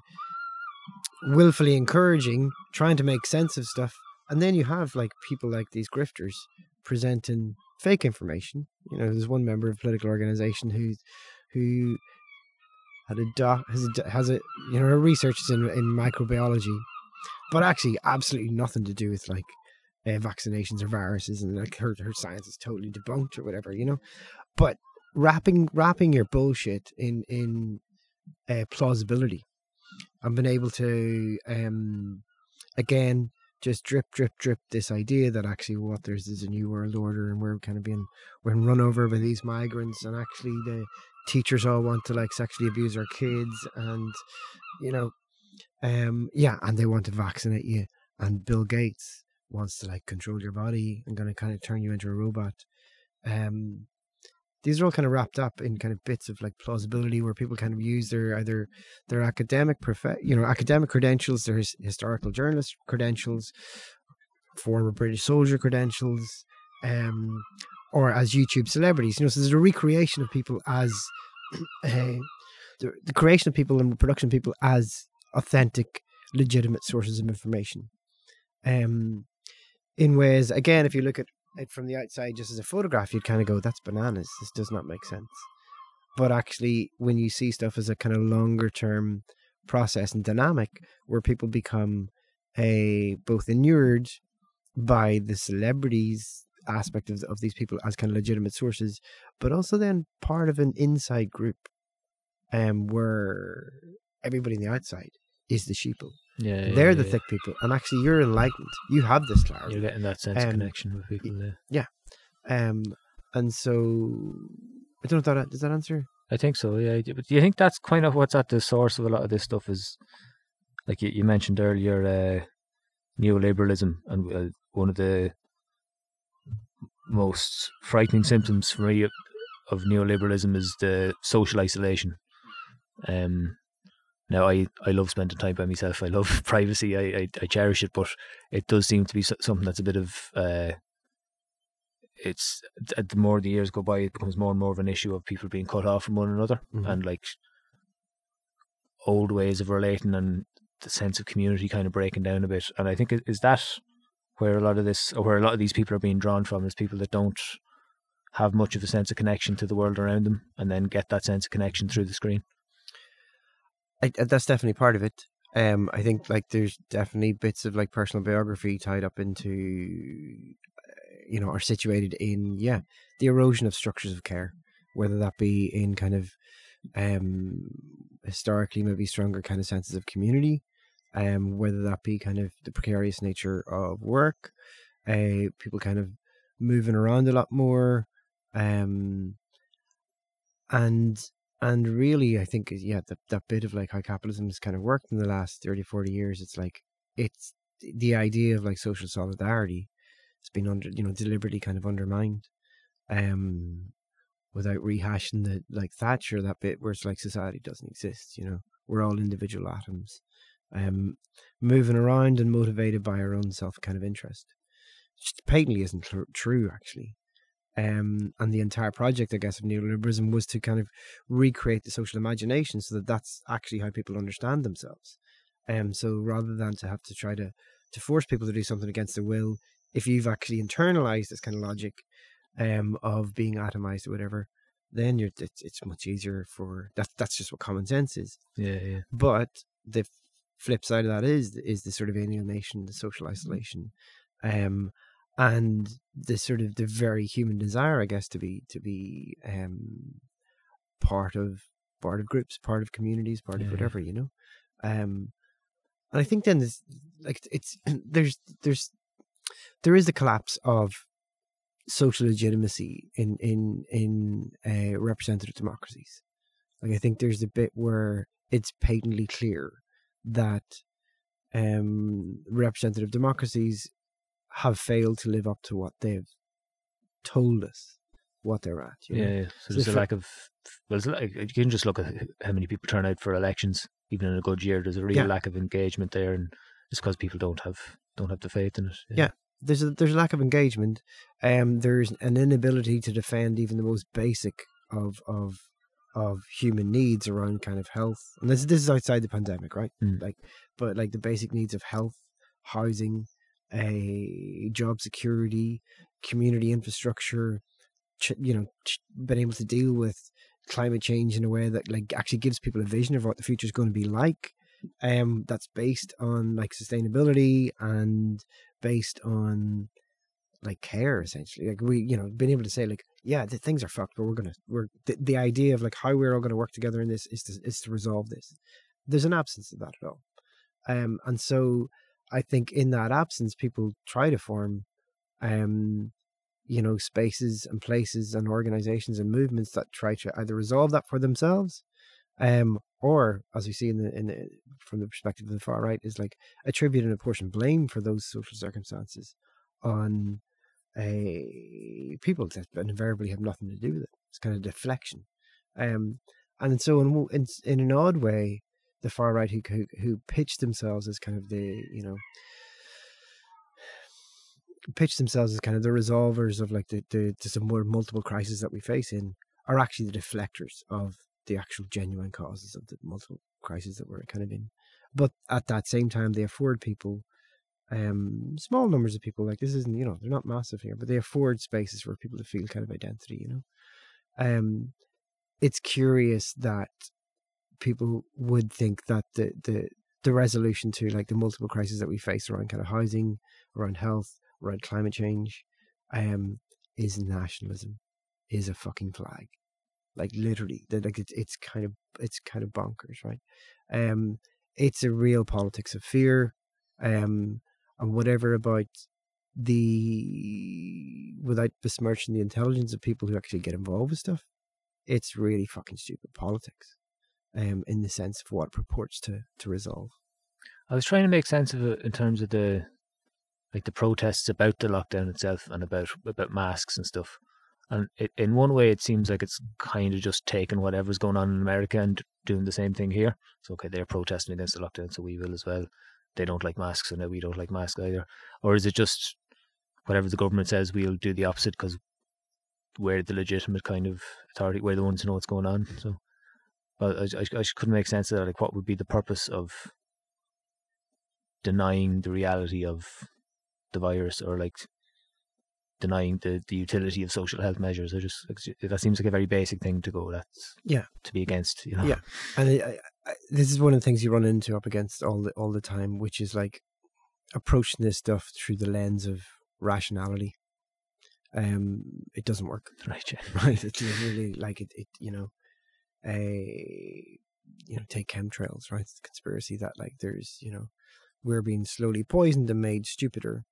willfully encouraging, trying to make sense of stuff. And then you have like people like these grifters presenting fake information. You know, there's one member of a political organization who who had a doc has a has a you know her research is in in microbiology, but actually absolutely nothing to do with like uh, vaccinations or viruses, and like her her science is totally debunked or whatever. You know, but wrapping wrapping your bullshit in in uh, plausibility and been able to um again just drip drip drip this idea that actually what there's is a new world order and we're kind of being we're run over by these migrants and actually the teachers all want to like sexually abuse our kids and you know um yeah and they want to vaccinate you and bill gates wants to like control your body and to kind of turn you into a robot. Um these are all kind of wrapped up in kind of bits of like plausibility where people kind of use their either their academic prof- you know academic credentials their his- historical journalist credentials former british soldier credentials um or as youtube celebrities you know so there's a recreation of people as uh, the, the creation of people and production of people as authentic legitimate sources of information. Um in ways again if you look at it from the outside just as a photograph you'd kind of go that's bananas. This does not make sense. But actually when you see stuff as a kind of longer term process and dynamic where people become a both inured by the celebrities aspect of, of these people as kind of legitimate sources but also then part of an inside group um where everybody on the outside is the sheeple Yeah, they're yeah, the yeah. thick people and actually you're enlightened you have this clarity You're getting that sense of Um, connection with people. Yeah. um, and so I don't know if that does that answer. I think so. Yeah, but do you think that's kind of what's at the source of a lot of this stuff? Is like you, you mentioned earlier, uh, neoliberalism, and uh, one of the most frightening symptoms for me of- of neoliberalism is the social isolation. Um, now I, I love spending time by myself. I love privacy. I, I, I cherish it, but it does seem to be something that's a bit of uh, it's the more the years go by, it becomes more and more of an issue of people being cut off from one another Mhm. and like old ways of relating and the sense of community kind of breaking down a bit. And I think is that where a lot of this, or where a lot of these people are being drawn from, is people that don't have much of a sense of connection to the world around them, and then get that sense of connection through the screen. I, I- that's definitely part of it. Um, I think like there's definitely bits of like personal biography tied up into, uh, you know, are situated in yeah the erosion of structures of care, whether that be in kind of um historically maybe stronger kind of senses of community, um, whether that be kind of the precarious nature of work, uh, people kind of moving around a lot more, um, and and really i think yeah that, that bit of like how capitalism has kind of worked in the last 30 40 years it's like it's the idea of like social solidarity has been under you know deliberately kind of undermined um without rehashing the like thatcher that bit where it's like society doesn't exist you know? We're all individual atoms um moving around and motivated by our own self kind of interest which patently isn't tr- true actually um, and the entire project, I guess, of neoliberalism was to kind of recreate the social imagination so that that's actually how people understand themselves. Um, so rather than to have to try to to force people to do something against their will, if you've actually internalized this kind of logic um, of being atomized or whatever, then you're it's, it's much easier for that. That's just what common sense is. Yeah, yeah. But the flip side of that is is the sort of alienation, the social isolation, um, and the sort of the very human desire, I guess, to be to be um, part of part of groups, part of communities, part Yeah, of whatever, you know. Um, and I think then there's like it's there's there's there is the collapse of social legitimacy in in in uh, representative democracies. Like I think there's a bit where it's patently clear that um, representative democracies have failed to live up to what they've told us what they're at. You know? Yeah, yeah. So, So there's a lack of. Well, it's like, you can just look at how many people turn out for elections, even in a good year. There's a real Yeah. lack of engagement there, and it's because people don't have don't have the faith in it. Yeah. There's a there's a lack of engagement. Um, there's an inability to defend even the most basic of of of human needs around kind of health. And this this is outside the pandemic, right? Mm. Like, but like the basic needs of health, housing, a job security, community infrastructure. Ch- you know, ch- being able to deal with climate change in a way that like actually gives people a vision of what the future is going to be like. Um, that's based on like sustainability and based on like care essentially like we you know being able to say like yeah the things are fucked but we're gonna we're the, the idea of like how we're all gonna work together in this is to is to resolve this there's an absence of that at all um and so i think in that absence people try to form um you know spaces and places and organizations and movements that try to either resolve that for themselves um or as we see in the in the, from the perspective of the far right is like attribute and apportion blame for those social circumstances on a people that invariably have nothing to do with it. It's kind of deflection, um, and so in in in an odd way, the far right who who, who pitch themselves as kind of the you know pitch themselves as kind of the resolvers of like the the, the some more multiple crises that we face in are actually the deflectors of the actual genuine causes of the multiple crises that we're kind of in. But at that same time, they afford people um small numbers of people like this isn't you know they're not massive here but they afford spaces for people to feel kind of identity you know um it's curious that people would think that the the the resolution to like the multiple crises that we face around kind of housing around health around climate change um is nationalism is a fucking flag. Like literally that like it's, it's kind of it's kind of bonkers right? Um it's a real politics of fear um and whatever about the without besmirching the intelligence of people who actually get involved with stuff it's really fucking stupid politics um in the sense of what purports to to resolve I was trying to make sense of it in terms of the like the protests about the lockdown itself and about about masks and stuff. And it, in one way, it seems like it's kind of just taking whatever's going on in America and doing the same thing here. So okay, they're protesting against the lockdown, so we will as well. They don't like masks, so now we don't like masks either. Or is it just whatever the government says, we'll do the opposite because we're the legitimate kind of authority, we're the ones who know what's going on. So, but I, I, I just couldn't make sense of that. Like, what would be the purpose of denying the reality of the virus or like denying the, the utility of social health measures. I just that seems like a very basic thing to go. That's Yeah. to be against. You know. Yeah. and I, I, this is one of the things you run into up against all the all the time which is like approaching this stuff through the lens of rationality um it doesn't work Right. Yeah. right it's really like it, it you know a you know take chemtrails right? The conspiracy that like there's you know we're being slowly poisoned and made stupider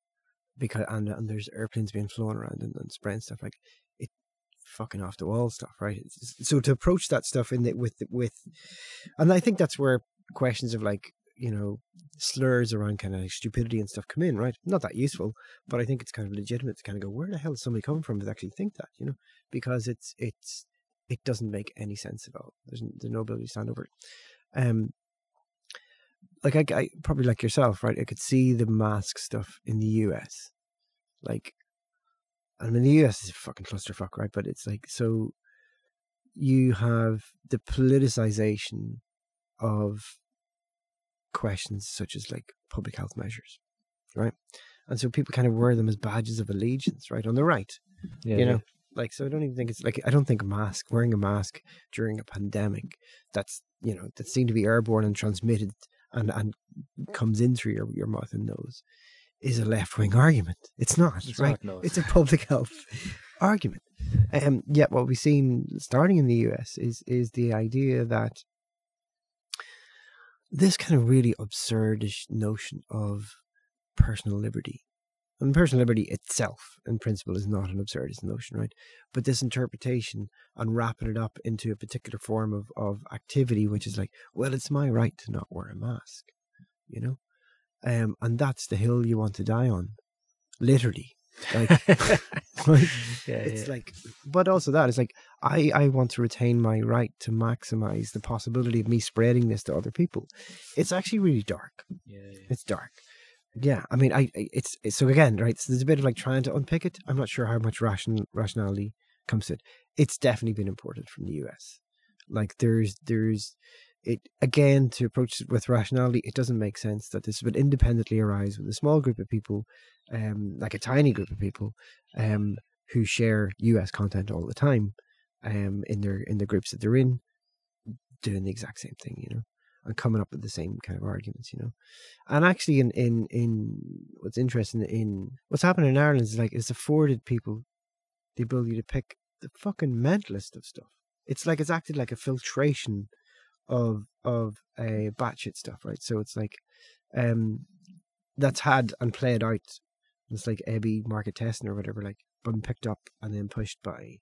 because and, and there's airplanes being flown around and, and spraying stuff like it fucking off the wall stuff right? It's- so to approach that stuff in it with with and i think that's where questions of like you know slurs around kind of like stupidity and stuff come in right? Not that useful but i think it's kind of legitimate to kind of go where the hell does somebody come from to actually think that? You know? Because it's it's it doesn't make any sense at all there's, there's no ability to stand over it um like I, I probably like yourself right i could see the mask stuff in the us like I mean, the US is a fucking clusterfuck, right? But it's like so you have the politicization of questions such as like public health measures, right? And so people kind of wear them as badges of allegiance, right? On the right, Yeah. you know, like so. I don't even think it's like I don't think a mask wearing a mask during a pandemic that's you know that seemed to be airborne and transmitted and and comes in through your your mouth and nose is a left wing argument. It's not, It's right? not, no. It's a public health argument. Um, yet what we've seen starting in the US is is the idea that this kind of really absurdish notion of personal liberty. And personal liberty itself, in principle, is not an absurdist notion, right? But this interpretation and wrapping it up into a particular form of, of activity, which is like, well, it's my right to not wear a mask, you know? Um, and that's the hill you want to die on, literally. Like, Yeah, it's yeah. like, but also that is like, I I want to retain my right to maximize the possibility of me spreading this to other people. It's actually really dark. yeah, yeah. It's dark. Yeah, I mean, I it's, it's so again, right? So there's a bit of like trying to unpick it. I'm not sure how much ration rationality comes to it. It's definitely been imported from the US. Like there's there's it again to approach it with rationality. It doesn't make sense that this would independently arise with a small group of people, um, like a tiny group of people, um, who share US content all the time, um, in their in the groups that they're in, doing the exact same thing, you know, and coming up with the same kind of arguments, you know. And actually, in in in what's interesting in what's happening in Ireland is like it's afforded people the ability to pick the fucking mentalist of stuff. It's like it's acted like a filtration of of a batshit stuff, right? So it's like um that's had and played out. It's like Ebby market testing or whatever, like been picked up and then pushed by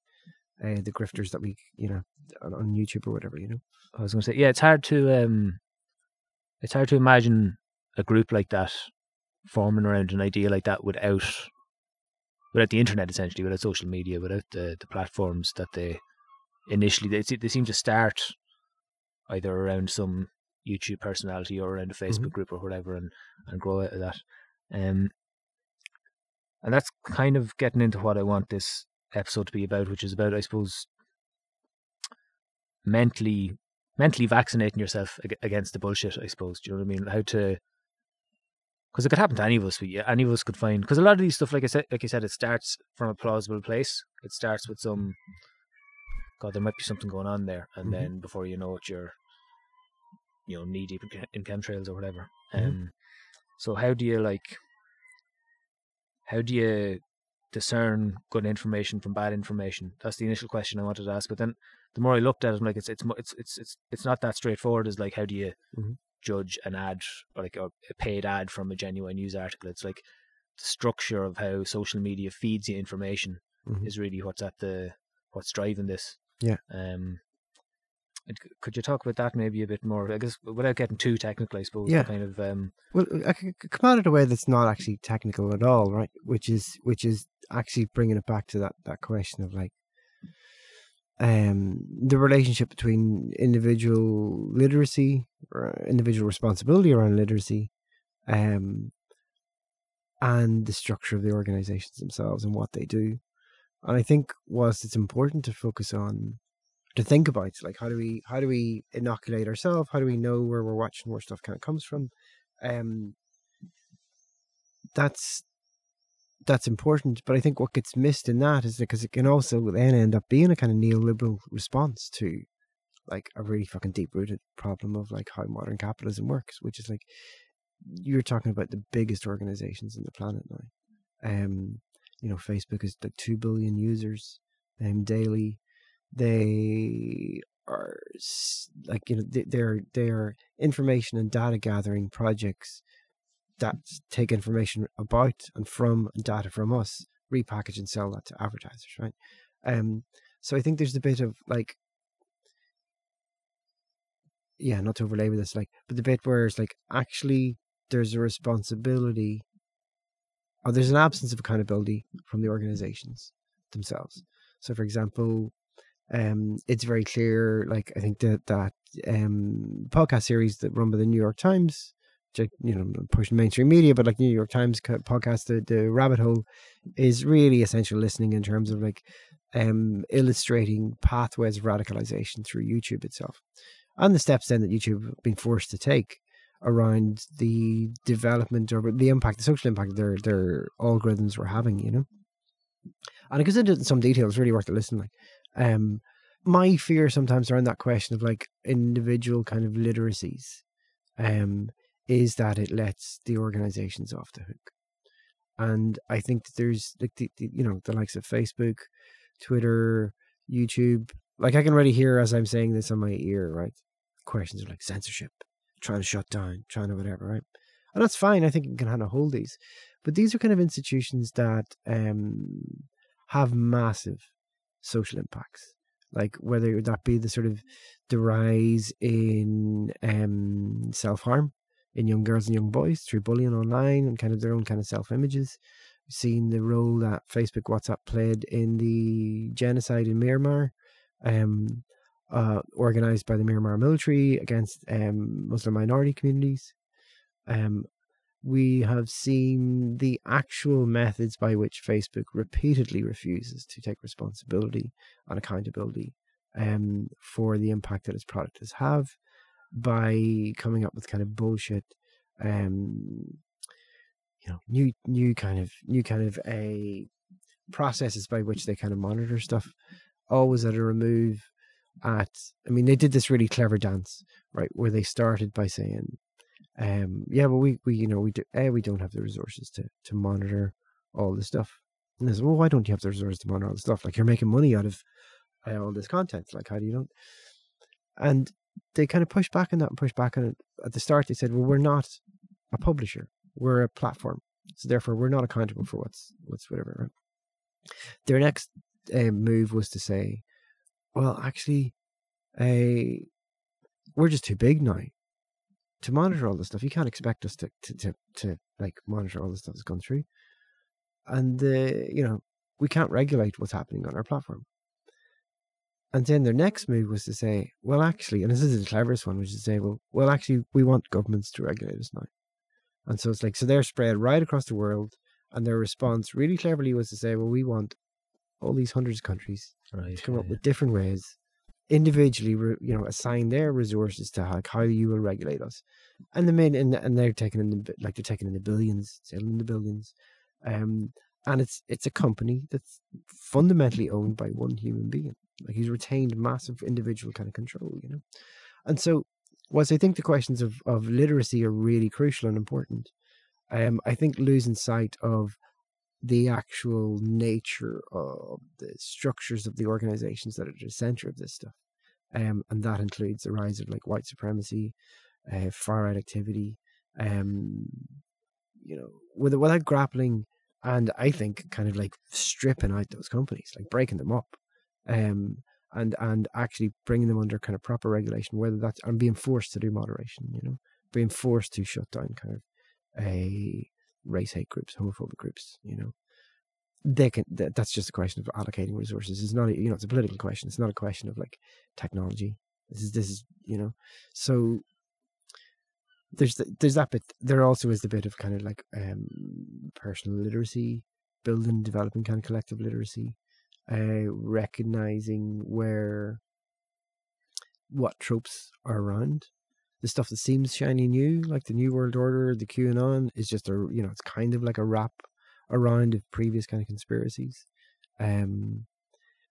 uh, the grifters that we, you know, on, on YouTube or whatever, you know. I was going to say, yeah, it's hard to um, it's hard to imagine a group like that forming around an idea like that without without the internet, essentially, without social media, without the the platforms that they initially they they seem to start either around some YouTube personality or around a Facebook group or whatever, and and grow out of that. Um, and that's kind of getting into what I want this episode to be about, which is about, I suppose, mentally mentally vaccinating yourself against the bullshit. I suppose. Do you know what I mean? How to because it could happen to any of us. But yeah, any of us could find because a lot of these stuff, like I said, like you said, it starts from a plausible place. It starts with some. God, there might be something going on there, and Mhm. then before you know it, you're, you know, knee deep in, chemtrails or whatever. Mhm. Um, so how do you like? How do you discern good information from bad information? That's the initial question I wanted to ask. But then the more I looked at it, I'm like, it's it's it's it's it's it's not that straightforward. As like, how do you Mhm. judge an ad or like a a paid ad from a genuine news article? It's like the structure of how social media feeds you information Mhm. is really what's at the what's driving this. Yeah. Um. Could you talk about that maybe a bit more? I guess without getting too technical, I suppose. Yeah. Kind of. Um. Well, I could could come at it a way that's not actually technical at all, right? Which is which is actually bringing it back to that that question of like um the relationship between individual literacy or individual responsibility around literacy um and the structure of the organizations themselves and what they do and i think whilst it's important to focus on to think about like how do we how do we inoculate ourselves how do we know where we're watching where stuff kind of comes from? Um that's that's important but i think what gets missed in that is because it can also then end up being a kind of neoliberal response to like a really fucking deep rooted problem of like how modern capitalism works which is like you're talking about the biggest organizations in the planet now. Um you know facebook is like 2 billion users um daily they are like you know they- they're they're information and data gathering projects that take information about and from and data from us repackage and sell that to advertisers right? Um so i think there's a bit of like yeah not to overlay with this like but the bit where it's like actually there's a responsibility or there's an absence of accountability from the organizations themselves. So for example um it's very clear like i think that that um podcast series that run by the new york times you know pushing mainstream media but like new york times podcast the, the rabbit hole is really essential listening in terms of like um illustrating pathways of radicalization through youtube itself. And the steps then that youtube have been forced to take around the development or the impact the social impact their their algorithms were having you know? And it goes into in some detail it's really worth a listen like um my fear sometimes around that question of like individual kind of literacies um is that it lets the organizations off the hook. And i think that there's like the, the you know the likes of facebook twitter youtube like i can already hear as i'm saying this on my ear right? Questions of like censorship trying to shut down trying to whatever right? And that's fine i think you can kind of hold these. But these are kind of institutions that um have massive social impacts like whether that be the sort of the rise in um self-harm in young girls and young boys through bullying online and kind of their own kind of self images We've seen the role that Facebook, WhatsApp played in the genocide in Myanmar, um, uh, organized by the Myanmar military against um, Muslim minority communities. Um, we have seen the actual methods by which Facebook repeatedly refuses to take responsibility and accountability um, for the impact that its product has have by coming up with kind of bullshit, um, you know, new new kind of new kind of a processes by which they kind of monitor stuff, always at a remove. At I mean, they did this really clever dance, right, where they started by saying um, yeah, but we, we, you know, we do, eh, we don't have the resources to, to monitor all this stuff. And they said, well, why don't you have the resources to monitor all this stuff? Like you're making money out of uh, all this content. Like, how do you don't? And they kind of pushed back on that and pushed back on it. At the start, they said, well, we're not a publisher. We're a platform. So therefore, we're not accountable for what's, what's whatever. Right? Their next uh, move was to say, well, actually, uh, we're just too big now to monitor all this stuff. You can't expect us to to to, to like monitor all the stuff that's gone through, and uh, you know we can't regulate what's happening on our platform. And then their next move was to say, well, actually, and this is the cleverest one, which is to say, well, well, actually, we want governments to regulate us now. And so it's like, so they're spread right across the world, and their response really cleverly was to say, well, we want all these hundreds of countries Right. to come up yeah. with different ways individually re, you know assign their resources to like how you will regulate us. And the main and, and they're taking in the like they're taking in the billions selling in the billions. Um and it's it's a company that's fundamentally owned by one human being. Like he's retained massive individual kind of control you know? And so whilst i think the questions of of literacy are really crucial and important um i think losing sight of the actual nature of the structures of the organizations that are at the center of this stuff. Um, and that includes the rise of like white supremacy, uh, far right activity, um, you know, with, without grappling and I think kind of like stripping out those companies, like breaking them up, um, and and actually bringing them under kind of proper regulation, whether that's and being forced to do moderation, you know, being forced to shut down kind of a race hate groups, homophobic groups, you know. They can. That's just a question of allocating resources. It's not, a, you know, it's a political question. It's not a question of like technology. This is this is, you know. So there's the, there's that bit. There also is the bit of kind of like um personal literacy, building, developing kind of collective literacy, uh, recognizing where what tropes are around the stuff that seems shiny new, like the New World Order, the QAnon, is just a you know it's kind of like a wrap around of previous kind of conspiracies. Um,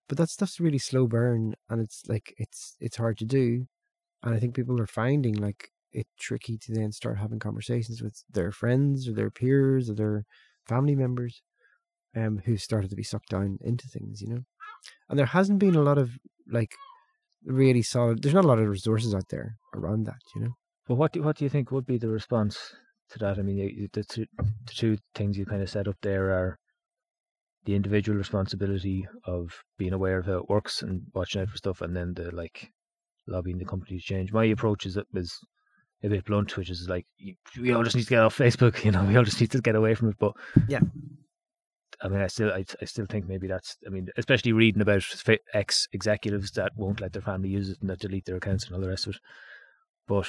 but that stuff's really slow burn, and it's like it's it's hard to do, and I think people are finding like it tricky to then start having conversations with their friends or their peers or their family members, um, who started to be sucked down into things, you know. And there hasn't been a lot of like really solid. There's not a lot of resources out there around that, you know. But what do what do you think would be the response to that? I mean, you- the two, the two things you kind of set up there are the individual responsibility of being aware of how it works and watching out for stuff, and then the like lobbying the company to change. My approach is is a bit blunt, which is like we all just need to get off Facebook. You know, we all just need to get away from it. But Yeah. I mean, I still, I, I still think maybe that's. I mean, especially reading about ex executives that won't let their family use it and that delete their accounts and all the rest of it. But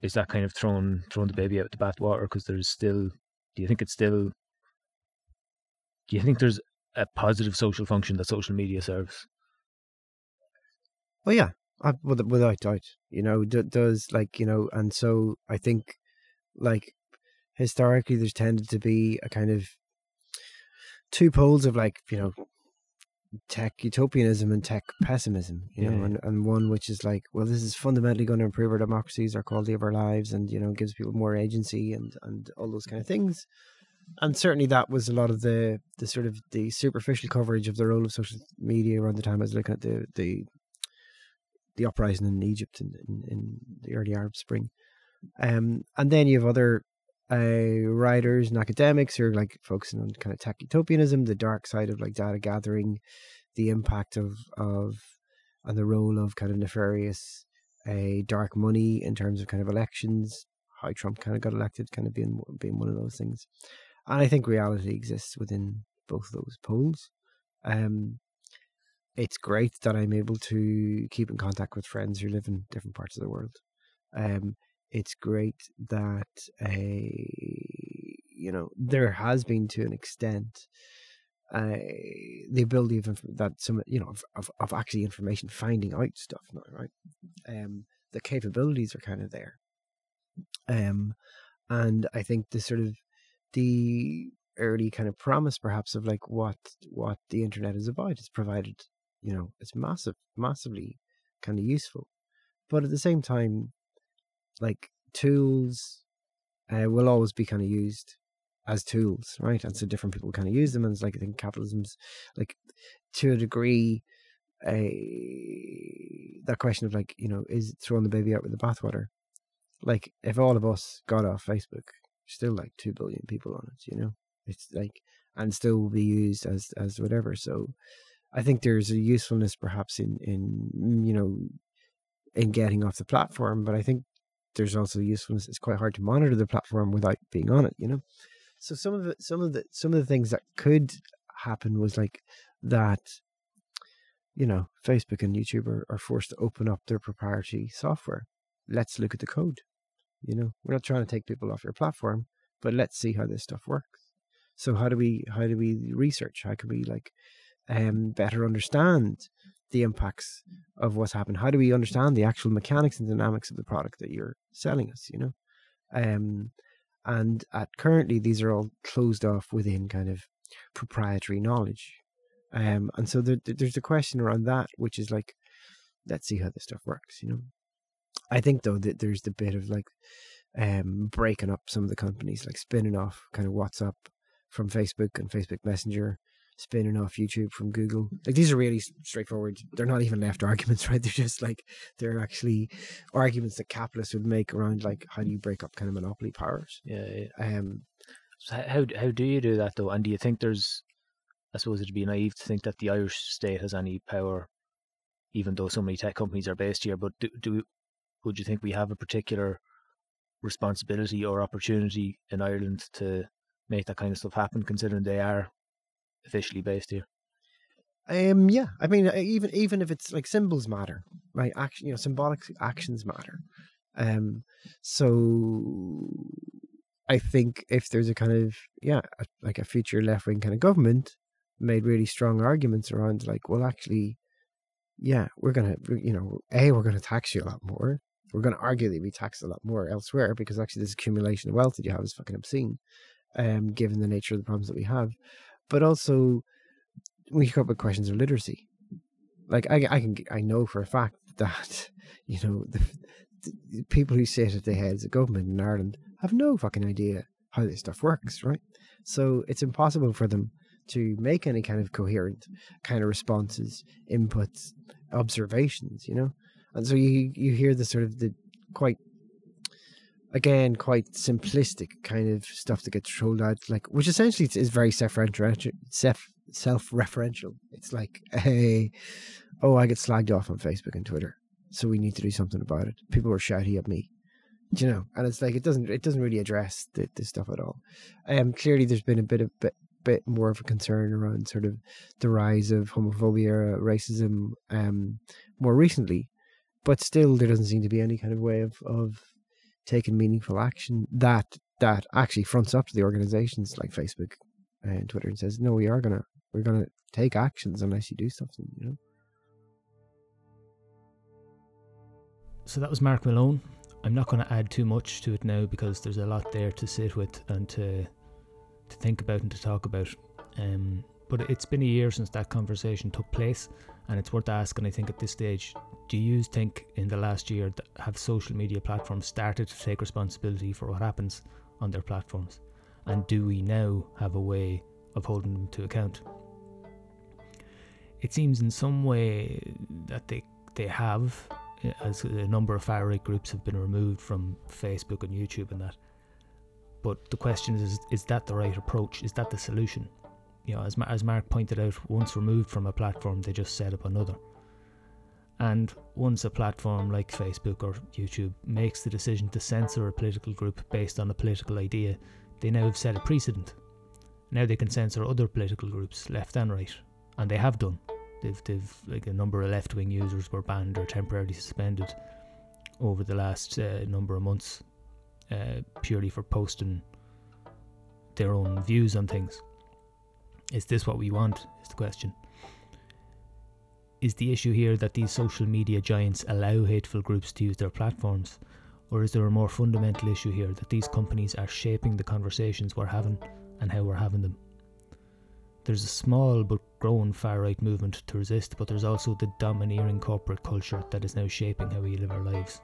is that kind of thrown thrown the baby out with the bathwater? Because there's still. Do you think it's still? Do you think there's a positive social function that social media serves? Well, yeah, I, with- without doubt, you know, does like you know, and so I think, like historically, there's tended to be a kind of two poles of like you know, tech utopianism and tech pessimism, you know, Yeah. and and one which is like, well, this is fundamentally going to improve our democracies, our quality of our lives, and you know, gives people more agency and and all those kind of things. And certainly, that was a lot of the the sort of the superficial coverage of the role of social media around the time I was looking at the the the uprising in Egypt in, in, in the early Arab Spring. Um, and then you have other uh, writers and academics who are like focusing on kind of tech utopianism, the dark side of like data gathering, the impact of of and the role of kind of nefarious uh, dark money in terms of kind of elections, how Trump kind of got elected, kind of being being one of those things. and I think reality exists within both those poles. Um, it's great that I'm able to keep in contact with friends who live in different parts of the world. Um, it's great that a you know there has been to an extent uh, the ability of that some you know of, of, of actually information finding out stuff now, right? Um, the capabilities are kind of there, um, and I think the sort of the early kind of promise perhaps of like what what the internet is about is provided you know it's massive massively kind of useful but at the same time like tools uh, will always be kind of used as tools right and so different people kind of use them and it's like i think capitalism's like to a degree a that question of like you know is throwing the baby out with the bathwater like if all of us got off facebook still like 2 billion people on it you know it's like and still will be used as as whatever. So I think there's a usefulness perhaps in in you know in getting off the platform, but I think there's also usefulness. It's quite hard to monitor the platform without being on it, you know. So some of the some of the some of the things that could happen was like that you know, Facebook and YouTube are, are forced to open up their proprietary software. Let's look at the code. You know, we're not trying to take people off your platform, but let's see how this stuff works. So how do we how do we research? How can we like um, better understand the impacts of what's happened? How do we understand the actual mechanics and dynamics of the product that you're selling us? You know, um, and at currently these are all closed off within kind of proprietary knowledge, um, and so there, there's a question around that, which is like, let's see how this stuff works. You know, I think though that there's the bit of like um, breaking up some of the companies, like spinning off kind of WhatsApp from Facebook and Facebook Messenger, spinning off YouTube from Google. Like these are really straightforward. They're not even left arguments, right? They're just like they're actually arguments that capitalists would make around like how do you break up kind of monopoly powers. Yeah. yeah. Um. So how how do you do that though? And do you think there's, I suppose it'd be naive to think that the Irish state has any power, even though so many tech companies are based here. But do do would you think we have a particular responsibility or opportunity in Ireland to make that kind of stuff happen, considering they are officially based here. Um, yeah, I mean, uh, even even if it's like symbols matter, right? Action, you know, symbolic actions matter. Um, so I think if there's a kind of yeah, a, like a future left wing kind of government made really strong arguments around like, well, actually, yeah, we're gonna, you know, a we're gonna tax you a lot more. We're gonna arguably be taxed a lot more elsewhere because actually this accumulation of wealth that you have is fucking obscene um, given the nature of the problems that we have. But also, we come up with questions of literacy. Like I, I can, I know for a fact that you know the, the people who sit at the heads of government in Ireland have no fucking idea how this stuff works, right? So it's impossible for them to make any kind of coherent kind of responses, inputs, observations, you know. And so you you hear the sort of the quite again quite simplistic kind of stuff that gets rolled out like which essentially is very self-referential self self-referential. It's like hey oh i get slagged off on facebook and twitter so we need to do something about it. People are shouting at me you know? And it's like it doesn't it doesn't really address the, this stuff at all. Um clearly there's been a bit of bit, bit more of a concern around sort of the rise of homophobia racism um more recently but still there doesn't seem to be any kind of way of of taking meaningful action that that actually fronts up to the organizations like Facebook and Twitter and says, "No, we are gonna we're gonna take actions unless you do something." You know. So that was Mark Malone. I'm not going to add too much to it now because there's a lot there to sit with and to to think about and to talk about. Um, but it's been a year since that conversation took place, and it's worth asking, I think, at this stage do you think in the last year that have social media platforms started to take responsibility for what happens on their platforms? And do we now have a way of holding them to account? It seems in some way that they they have, eh, as a number of far right groups have been removed from Facebook and YouTube and that. But the question is, is that the right approach? Is that the solution? You know, as, as Mark pointed out, once removed from a platform, they just set up another. And once a platform like Facebook or YouTube makes the decision to censor a political group based on a political idea, they now have set a precedent. Now they can censor other political groups, left and right, and they have done. They've, they've like a number of left wing users were banned or temporarily suspended over the last uh, number of months, uh, purely for posting their own views on things. Is this what we want? Is the question. Is the issue here that these social media giants allow hateful groups to use their platforms? Or is there a more fundamental issue here that these companies are shaping the conversations we're having and how we're having them? There's a small but growing far right movement to resist, but there's also the domineering corporate culture that is now shaping how we live our lives.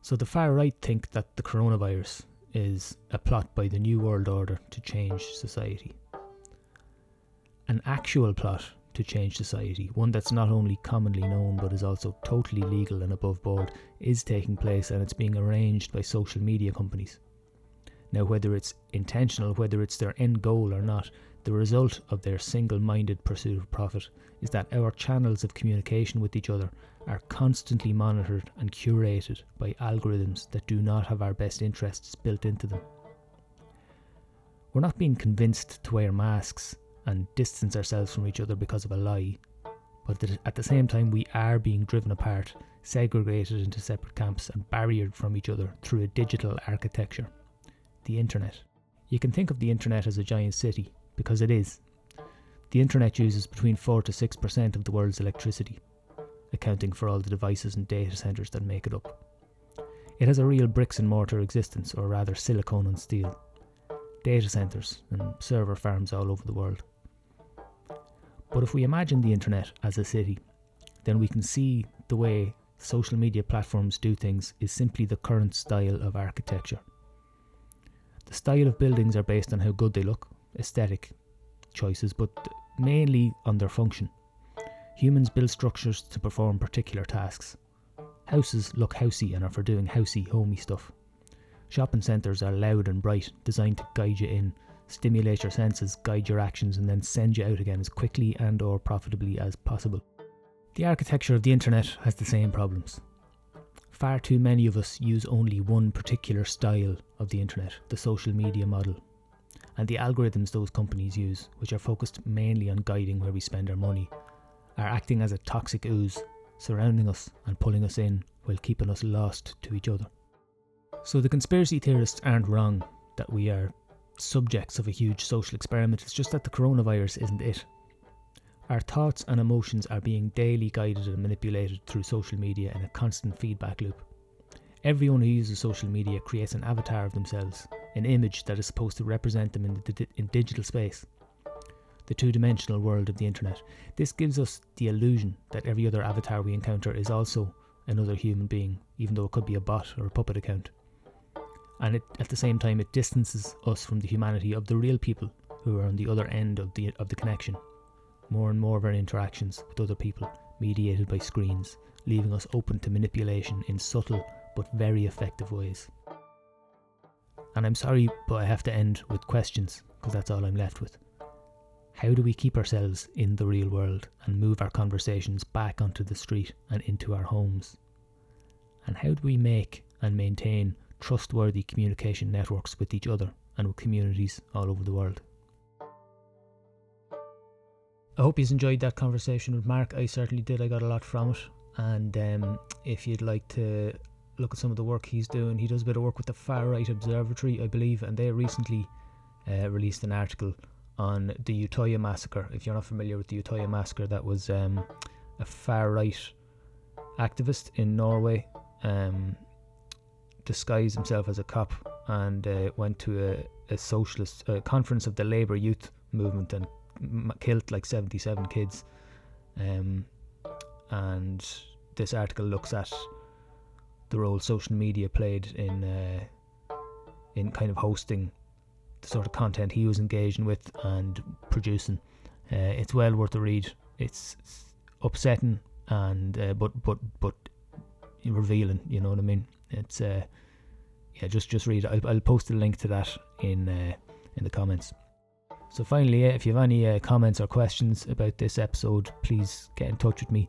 So the far right think that the coronavirus is a plot by the New World Order to change society. An actual plot to change society, one that's not only commonly known but is also totally legal and above board, is taking place and it's being arranged by social media companies. Now, whether it's intentional, whether it's their end goal or not, the result of their single minded pursuit of profit is that our channels of communication with each other are constantly monitored and curated by algorithms that do not have our best interests built into them. We're not being convinced to wear masks and distance ourselves from each other because of a lie, but at the same time, we are being driven apart, segregated into separate camps, and barriered from each other through a digital architecture the internet. You can think of the internet as a giant city, because it is. The internet uses between 4 to 6% of the world's electricity accounting for all the devices and data centers that make it up. It has a real bricks and mortar existence, or rather silicon and steel, data centers and server farms all over the world. But if we imagine the internet as a city, then we can see the way social media platforms do things is simply the current style of architecture. The style of buildings are based on how good they look, aesthetic choices, but mainly on their function. Humans build structures to perform particular tasks. Houses look housey and are for doing housey, homey stuff. Shopping centres are loud and bright, designed to guide you in, stimulate your senses, guide your actions, and then send you out again as quickly and or profitably as possible. The architecture of the internet has the same problems. Far too many of us use only one particular style of the internet, the social media model, and the algorithms those companies use, which are focused mainly on guiding where we spend our money are acting as a toxic ooze, surrounding us and pulling us in while keeping us lost to each other. So the conspiracy theorists aren't wrong that we are subjects of a huge social experiment, it's just that the coronavirus isn't it. Our thoughts and emotions are being daily guided and manipulated through social media in a constant feedback loop. Everyone who uses social media creates an avatar of themselves, an image that is supposed to represent them in, the, in digital space the two dimensional world of the internet. This gives us the illusion that every other avatar we encounter is also another human being, even though it could be a bot or a puppet account. And it, at the same time, it distances us from the humanity of the real people who are on the other end of the, of the connection. More and more of our interactions with other people mediated by screens, leaving us open to manipulation in subtle but very effective ways. And I'm sorry, but I have to end with questions, because that's all I'm left with. How do we keep ourselves in the real world and move our conversations back onto the street and into our homes? And how do we make and maintain trustworthy communication networks with each other and with communities all over the world? I hope you've enjoyed that conversation with Mark. I certainly did. I got a lot from it. And um, if you'd like to look at some of the work he's doing, he does a bit of work with the Far Right Observatory, I believe, and they recently uh, released an article on the Utøya massacre. If you're not familiar with the Utøya massacre, that was um, a far right activist in Norway, um, disguised himself as a cop and uh, went to a, a socialist uh, conference of the Labour Youth Movement and m- killed like 77 kids. Um, and this article looks at the role social media played in uh, in kind of hosting the sort of content he was engaging with and producing. Uh, it's well worth a read. It's, it's upsetting and uh, but but but revealing. You know what I mean? It's uh, yeah, just just read. I'll, I'll post a link to that in uh, in the comments. So finally, if you have any uh, comments or questions about this episode, please get in touch with me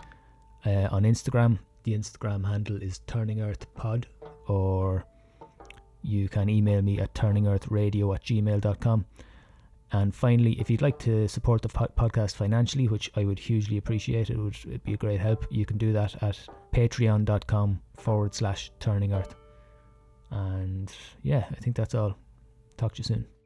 uh, on Instagram. The Instagram handle is Turning Earth Pod, or you can email me at turningearthradio at gmail.com. And finally, if you'd like to support the podcast financially, which I would hugely appreciate, it would be a great help. You can do that at patreon.com forward slash turning earth. And yeah, I think that's all. Talk to you soon.